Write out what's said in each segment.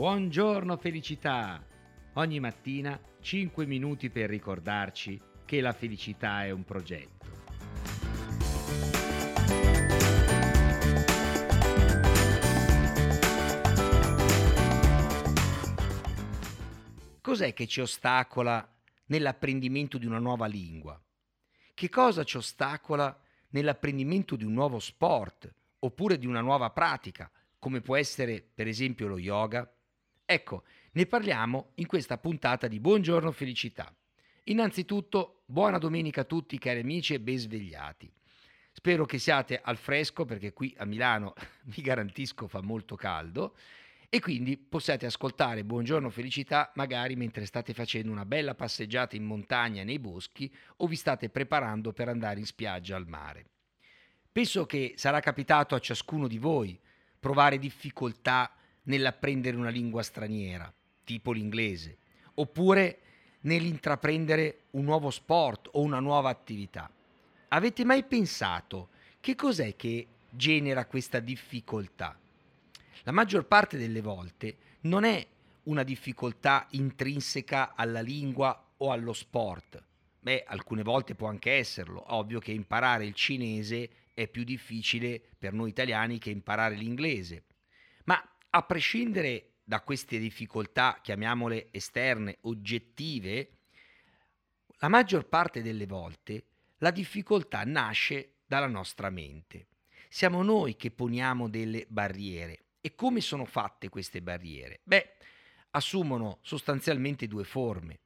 Buongiorno felicità! Ogni mattina 5 minuti per ricordarci che la felicità è un progetto. Cos'è che ci ostacola nell'apprendimento di una nuova lingua? Che cosa ci ostacola nell'apprendimento di un nuovo sport oppure di una nuova pratica, come può essere per esempio lo yoga? Ecco, ne parliamo in questa puntata di Buongiorno Felicità. Innanzitutto, buona domenica a tutti cari amici e ben svegliati. Spero che siate al fresco perché qui a Milano vi garantisco fa molto caldo e quindi possiate ascoltare Buongiorno Felicità magari mentre state facendo una bella passeggiata in montagna nei boschi o vi state preparando per andare in spiaggia al mare. Penso che sarà capitato a ciascuno di voi provare difficoltà nell'apprendere una lingua straniera, tipo l'inglese, oppure nell'intraprendere un nuovo sport o una nuova attività. Avete mai pensato che cos'è che genera questa difficoltà? La maggior parte delle volte non è una difficoltà intrinseca alla lingua o allo sport. Beh, alcune volte può anche esserlo. Ovvio che imparare il cinese è più difficile per noi italiani che imparare l'inglese. Ma a prescindere da queste difficoltà, chiamiamole esterne, oggettive, la maggior parte delle volte la difficoltà nasce dalla nostra mente. Siamo noi che poniamo delle barriere. E come sono fatte queste barriere? Beh, assumono sostanzialmente due forme.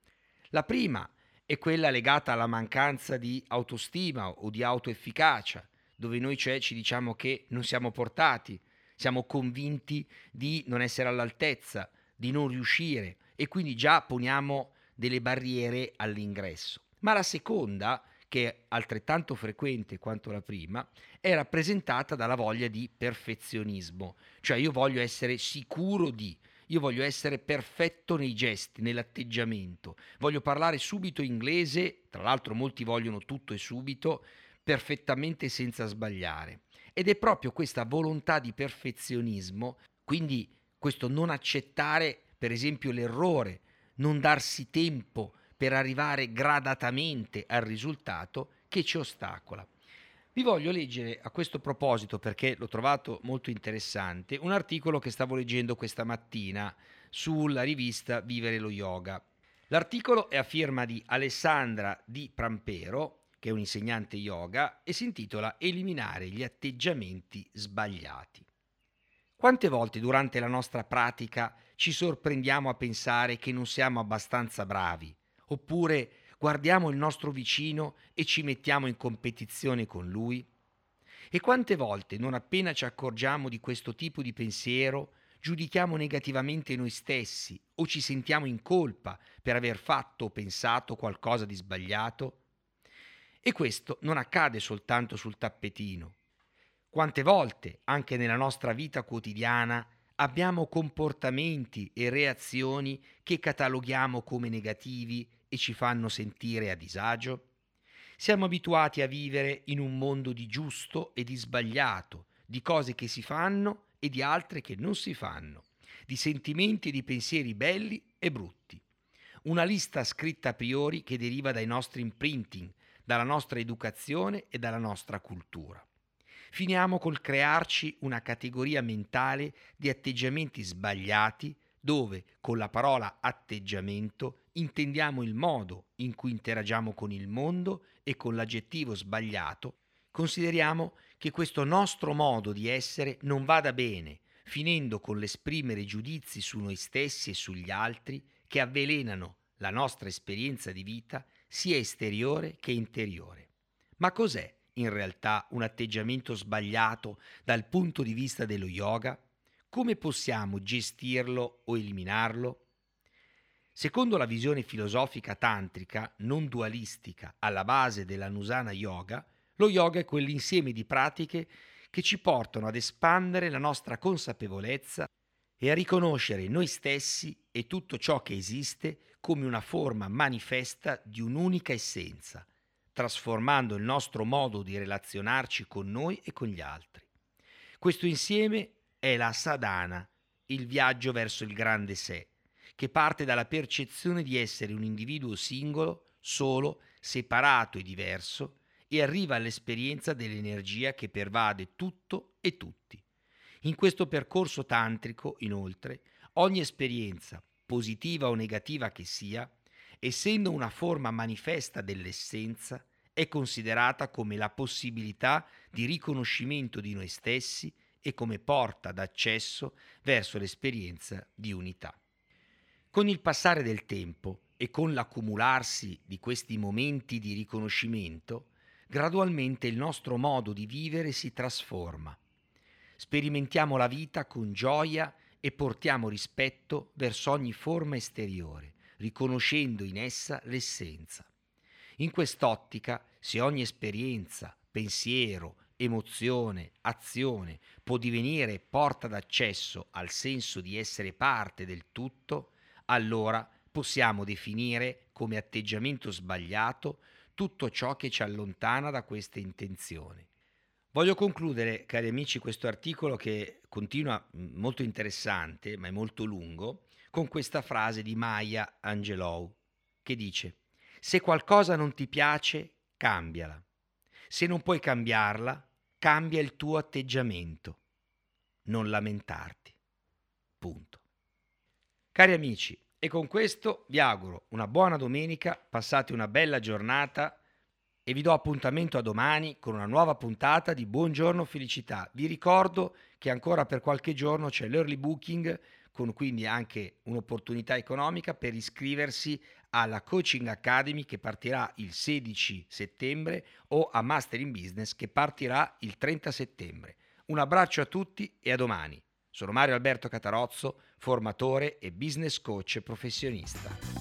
La prima è quella legata alla mancanza di autostima o di autoefficacia, dove noi cioè ci diciamo che non siamo portati, siamo convinti di non essere all'altezza, di non riuscire e quindi già poniamo delle barriere all'ingresso. Ma la seconda, che è altrettanto frequente quanto la prima, è rappresentata dalla voglia di perfezionismo, cioè io voglio essere sicuro di, io voglio essere perfetto nei gesti, nell'atteggiamento, voglio parlare subito inglese, tra l'altro molti vogliono tutto e subito, perfettamente senza sbagliare. Ed è proprio questa volontà di perfezionismo, quindi questo non accettare per esempio l'errore, non darsi tempo per arrivare gradatamente al risultato che ci ostacola. Vi voglio leggere a questo proposito, perché l'ho trovato molto interessante, un articolo che stavo leggendo questa mattina sulla rivista Vivere lo Yoga. L'articolo è a firma di Alessandra Di Prampero, che è un insegnante yoga, e si intitola Eliminare gli atteggiamenti sbagliati. Quante volte durante la nostra pratica ci sorprendiamo a pensare che non siamo abbastanza bravi, oppure guardiamo il nostro vicino e ci mettiamo in competizione con lui? E quante volte, non appena ci accorgiamo di questo tipo di pensiero, giudichiamo negativamente noi stessi o ci sentiamo in colpa per aver fatto o pensato qualcosa di sbagliato? E questo non accade soltanto sul tappetino. Quante volte, anche nella nostra vita quotidiana, abbiamo comportamenti e reazioni che cataloghiamo come negativi e ci fanno sentire a disagio? Siamo abituati a vivere in un mondo di giusto e di sbagliato, di cose che si fanno e di altre che non si fanno, di sentimenti e di pensieri belli e brutti. Una lista scritta a priori che deriva dai nostri imprinting, dalla nostra educazione e dalla nostra cultura. Finiamo col crearci una categoria mentale di atteggiamenti sbagliati dove con la parola atteggiamento intendiamo il modo in cui interagiamo con il mondo e con l'aggettivo sbagliato consideriamo che questo nostro modo di essere non vada bene, finendo con l'esprimere giudizi su noi stessi e sugli altri che avvelenano la nostra esperienza di vita sia esteriore che interiore. Ma cos'è in realtà un atteggiamento sbagliato dal punto di vista dello yoga? Come possiamo gestirlo o eliminarlo? Secondo la visione filosofica tantrica, non dualistica, alla base della Nusana Yoga, lo yoga è quell'insieme di pratiche che ci portano ad espandere la nostra consapevolezza e a riconoscere noi stessi e tutto ciò che esiste come una forma manifesta di un'unica essenza, trasformando il nostro modo di relazionarci con noi e con gli altri. Questo insieme è la sadhana, il viaggio verso il grande sé, che parte dalla percezione di essere un individuo singolo, solo, separato e diverso, e arriva all'esperienza dell'energia che pervade tutto e tutti. In questo percorso tantrico, inoltre, ogni esperienza, positiva o negativa che sia, essendo una forma manifesta dell'essenza, è considerata come la possibilità di riconoscimento di noi stessi e come porta d'accesso verso l'esperienza di unità. Con il passare del tempo e con l'accumularsi di questi momenti di riconoscimento, gradualmente il nostro modo di vivere si trasforma. Sperimentiamo la vita con gioia e portiamo rispetto verso ogni forma esteriore, riconoscendo in essa l'essenza. In quest'ottica, se ogni esperienza, pensiero, emozione, azione può divenire porta d'accesso al senso di essere parte del tutto, allora possiamo definire come atteggiamento sbagliato tutto ciò che ci allontana da queste intenzioni. Voglio concludere, cari amici, questo articolo che continua molto interessante, ma è molto lungo, con questa frase di Maya Angelou, che dice Se qualcosa non ti piace, cambiala. Se non puoi cambiarla, cambia il tuo atteggiamento. Non lamentarti. Punto. Cari amici, e con questo vi auguro una buona domenica, passate una bella giornata e vi do appuntamento a domani con una nuova puntata di Buongiorno Felicità. Vi ricordo che ancora per qualche giorno c'è l'early booking con quindi anche un'opportunità economica per iscriversi alla Coaching Academy che partirà il 16 settembre o a Master in Business che partirà il 30 settembre. Un abbraccio a tutti e a domani. Sono Mario Alberto Catarozzo, formatore e business coach professionista.